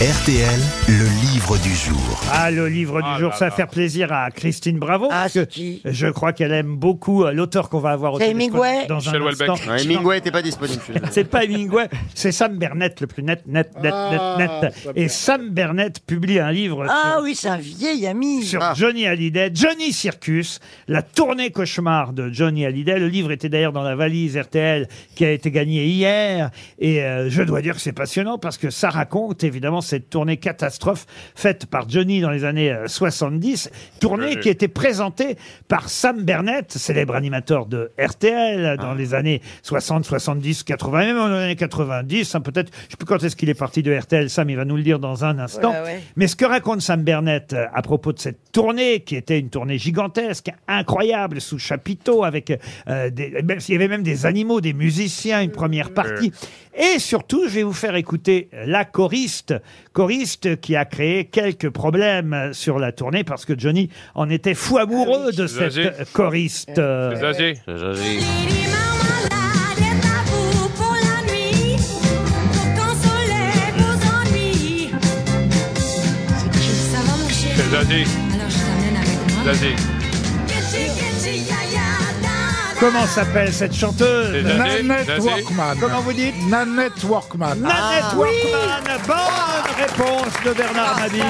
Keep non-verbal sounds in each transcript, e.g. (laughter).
RTL, le livre du jour. Ah, le livre du jour, ça va faire plaisir à Christine Bravo. Ah, parce que c'est qui je crois qu'elle aime beaucoup euh, l'auteur qu'on va avoir au C'est téléphone Hemingway dans un Michel instant. Houellebecq. Ouais, Hemingway n'était pas disponible. je suis désolé. C'est pas Hemingway, c'est Sam Bernett, le plus net, net, net, net, net. Et Sam Bernett publie un livre Ah sur, oui, c'est un vieil ami. sur Ah. Johnny Hallyday, Johnny Circus, la tournée cauchemar de Johnny Hallyday. Le livre était d'ailleurs dans la valise RTL qui a été gagnée hier. Et euh, je dois dire que c'est passionnant parce que ça raconte évidemment cette tournée catastrophe faite par Johnny dans les années euh, 70. Tournée Oui. qui était présentée par Sam Bernett, célèbre animateur de RTL dans les années 60, 70, 80, même dans les années 90. hein, Peut-être, je sais plus quand est-ce qu'il est parti de RTL. Sam, il va nous le dire dans un instant. Ouais, ouais. Mais ce que raconte Sam Bernett euh, à propos de cette tournée, qui était une tournée gigantesque, incroyable, sous chapiteau, avec euh, des, même- il y avait même des animaux, des musiciens, une première partie. Et surtout, je vais vous faire écouter la choriste, choriste qui a créé quelques problèmes sur la tournée, parce que Johnny en était fou amoureux de C'est cette âgé. choriste. euh, Les âgés. Lady Marmalade est Comment s'appelle cette chanteuse. Nanette. Workman. Comment vous dites Nanette Workman. Nanette Workman. Bonne réponse de Bernard Mabille.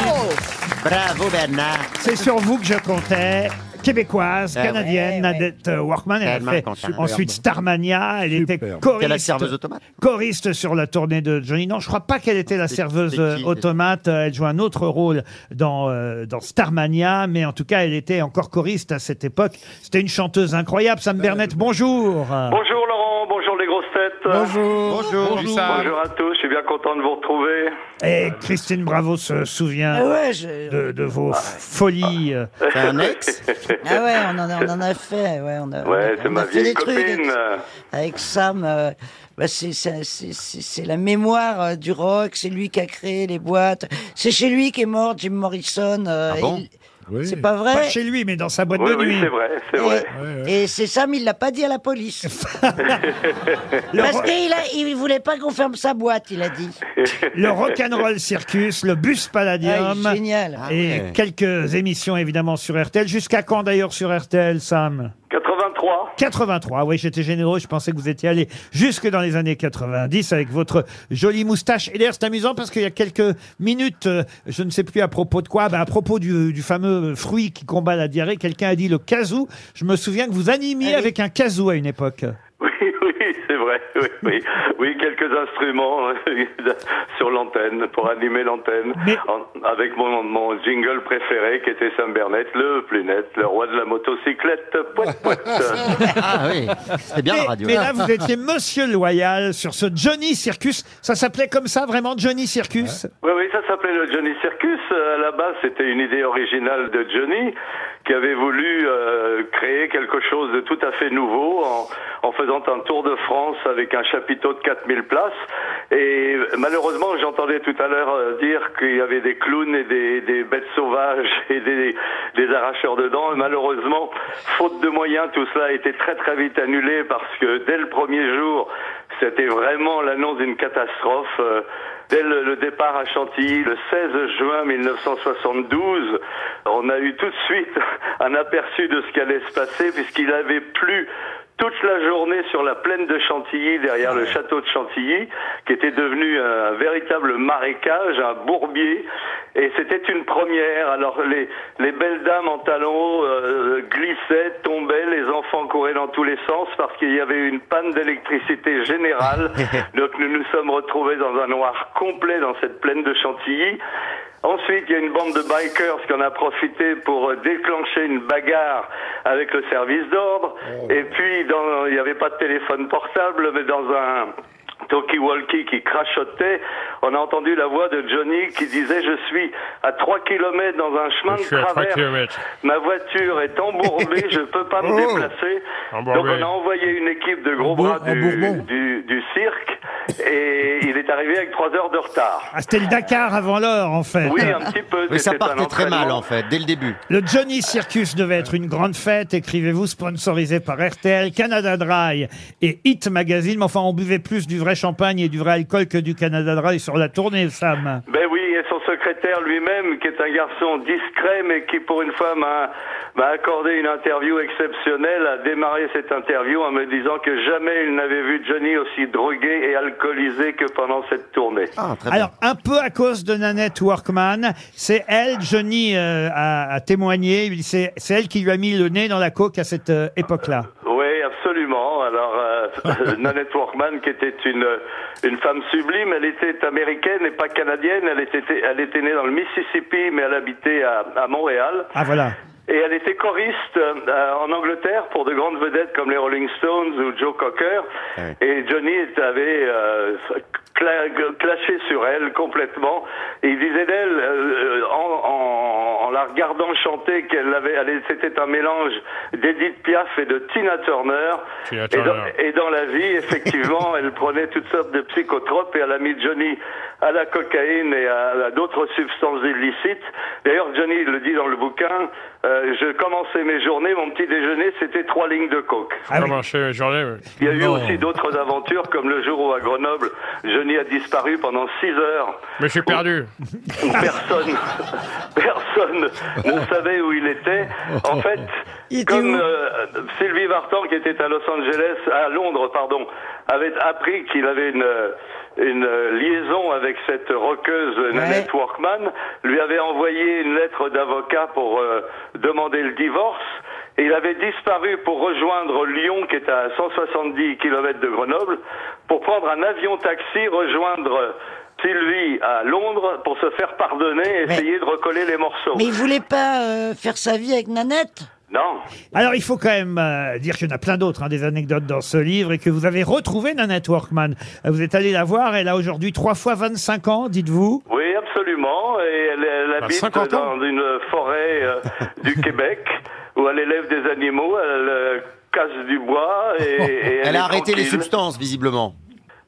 Bravo Bernard. C'est sur vous que je comptais. Québécoise, Ah ouais. canadienne, Ouais, ouais. Nadette euh, Workman. Elle a fait ensuite Starmania. Elle était choriste, la serveuse automate. choriste sur la tournée de Johnny. Non, je crois pas qu'elle était la serveuse euh, qui, automate. Elle jouait un autre rôle dans, euh, dans Starmania. Mais en tout cas, elle était encore choriste à cette époque. C'était une chanteuse incroyable. Sam Bernett, bonjour. Bonjour. Bonjour. Bonjour. Bonjour à tous, je suis bien content de vous retrouver. Et Christine Bravo se souvient Ah ouais, je- de, de vos folies. euh, C'est un ex? Ah ouais, on en a, on en a fait. Ouais, on a, on a- Ouais, c'est on ma a fait vieille des trucs avec- copine. Avec, Sam. euh, bah c'est, c'est, c'est, c'est- c'est la mémoire euh, du rock. C'est lui qui a créé les boîtes. C'est chez lui qu'est mort Jim Morrison. euh, Ah bon? il- Oui. C'est pas vrai Pas chez lui, mais dans sa boîte Oui, de oui, nuit. c'est vrai, c'est et, vrai. et c'est Sam, il l'a pas dit à la police. (laughs) Parce qu'il a, il voulait pas qu'on ferme sa boîte, il a dit. (laughs) le Rock'n'Roll Circus, le Bus Ah, Palladium. il est génial. Ah Et ouais. quelques émissions évidemment sur RTL. Jusqu'à quand d'ailleurs sur RTL, Sam? 83. 83. Oui, j'étais généreux. Je pensais que vous étiez allé jusque dans les années 90 avec votre jolie moustache. Et d'ailleurs, c'est amusant parce qu'il y a quelques minutes, euh, je ne sais plus à propos de quoi, ben, à propos du, du fameux fruit qui combat la diarrhée, quelqu'un a dit le kazoo. Je me souviens que vous animiez Ah avec un kazoo à une époque. Oui, oui, c'est vrai. (laughs) Oui, oui. oui, quelques instruments (laughs) sur l'antenne pour animer l'antenne. Mais- Avec mon, mon jingle préféré qui était Sam Bernett, le plus net, le roi de la motocyclette. Pouet, pouet. (laughs) Ah oui, c'est bien la radio. mais là, vous étiez Monsieur Loyal sur ce Johnny Circus. Ça s'appelait comme ça, vraiment Johnny Circus? Oui, oui, ça s'appelait le Johnny Circus. À la base, c'était une idée originale de Johnny qui avait voulu euh, créer quelque chose de tout à fait nouveau en, faisant un tour de France avec un chapiteau de 4000 places. Et malheureusement, j'entendais tout à l'heure euh, dire qu'il y avait des clowns et des, bêtes sauvages (laughs) et des, des arracheurs dedans. Et malheureusement, faute de moyens, tout cela a été très très vite annulé parce que dès le premier jour, c'était vraiment l'annonce d'une catastrophe. Euh, Dès le, départ à Chantilly, le 16 juin 1972, on a eu tout de suite (laughs) un aperçu de ce qui allait se passer puisqu'il avait plu toute la journée sur la plaine de Chantilly, derrière le château de Chantilly, qui était devenu un véritable marécage, un bourbier. Et c'était une première. Alors les, les belles dames en talons euh, glissaient, tombaient, les enfants couraient dans tous les sens parce qu'il y avait une panne d'électricité générale. (laughs) Donc nous nous sommes retrouvés dans un noir complet dans cette plaine de Chantilly. Ensuite, il y a une bande de bikers qui en a profité pour euh, déclencher une bagarre avec le service d'ordre. Et puis, dans, il n'y avait pas de téléphone portable, mais dans un talkie-walkie qui crachotait, on a entendu la voix de Johnny qui disait « Je suis à 3 kilomètres dans un chemin Je de travers. Ma voiture est embourbée, (laughs) je ne peux pas me Oh. déplacer. ». Donc on a envoyé une équipe de gros bras du, du cirque et il est arrivé avec 3 heures de retard. Ah, c'était le Dakar avant l'heure, en fait. Oui, un petit peu. Oui, ça c'était un partait très mal en fait, dès le début. Le Johnny Circus devait être une grande fête, écrivez-vous, sponsorisé par RTL, Canada Dry et Hit Magazine. Mais enfin, on buvait plus du vrai champagne et du vrai alcool que du Canada Dry sur la tournée, Sam. Ben secrétaire lui-même, qui est un garçon discret, mais qui pour une fois m'a m'a accordé une interview exceptionnelle, a démarré cette interview en me disant que jamais il n'avait vu Johnny aussi drogué et alcoolisé que pendant cette tournée. Ah, très bien. Alors, un peu à cause de Nanette Workman, c'est elle, Johnny euh, a, a témoigné, il dit c'est c'est elle qui lui a mis le nez dans la coke à cette euh, époque-là. Euh, Nanette Workman, qui était une, une femme sublime, elle était américaine et pas canadienne. Elle était, elle était née dans le Mississippi, mais elle habitait à, à Montréal. Ah voilà. Et elle était choriste euh, en Angleterre pour de grandes vedettes comme les Rolling Stones ou Joe Cocker. Et Johnny avait euh, cla- clashé sur elle complètement. Et il disait d'elle, euh, en, en- en la regardant chanter, qu'elle avait, elle- c'était un mélange d'Edith Piaf et de Tina Turner. Tina Et dans, Turner. et dans la vie, effectivement, (laughs) elle prenait toutes sortes de psychotropes et elle a mis Johnny à la cocaïne et à, à d'autres substances illicites. D'ailleurs, Johnny le dit dans le bouquin, euh, je commençais mes journées, mon petit déjeuner, c'était trois lignes de coke. Ah oui. Il y a eu Non. aussi d'autres aventures, comme le jour où à Grenoble, Johnny a disparu pendant six heures. Mais je suis perdu. où personne, (laughs) personne ne savait où il était. En fait, comme euh, Sylvie Vartan, qui était à Los Angeles, à Londres, pardon, avait appris qu'il avait une une liaison avec cette rockeuse Nanette Workman, lui avait envoyé une lettre d'avocat pour euh, demander le divorce. Et il avait disparu pour rejoindre Lyon, qui est à 170 km de Grenoble, pour prendre un avion-taxi, rejoindre Sylvie à Londres pour se faire pardonner et Mais- essayer de recoller les morceaux. Mais il voulait pas euh, faire sa vie avec Nanette? Non. Alors, il faut quand même euh, dire qu'il y en a plein d'autres, hein, des anecdotes dans ce livre, et que vous avez retrouvé Nanette Workman. Euh, Vous êtes allé la voir, elle a aujourd'hui trois fois 25 ans, dites-vous. Oui, absolument. Et elle, elle À habite 50 ans. dans une forêt euh, (laughs) du Québec où elle élève des animaux, elle euh, casse du bois et, et (laughs) Elle est a arrêté les tranquille. substances, visiblement.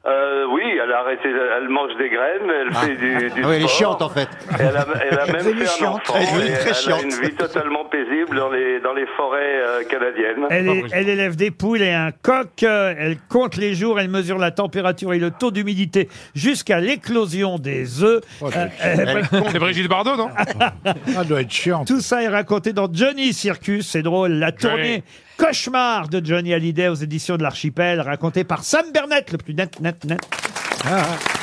Euh, oui, elle a arrêté. Elle mange des graines, elle fait du, du Ah oui, elle est chiante, en fait. Elle a, elle a (laughs) même devenue fait un chiante. enfant. Elle est très elle chiante. a une vie totalement paisible dans les dans les forêts euh, canadiennes. Elle, est- elle élève des poules et un coq, euh, elle compte les jours, elle mesure la température et le taux d'humidité jusqu'à l'éclosion des œufs. Oh, Euh, c'est- euh, (laughs) Brigitte Bardot, non? (laughs) Ça doit être chiant. Tout ça est raconté dans Johnny Circus, c'est drôle. La tournée Cauchemar de Johnny Hallyday aux éditions de l'Archipel, racontée par Sam Burnett, le plus net, net, net. Ah, ah.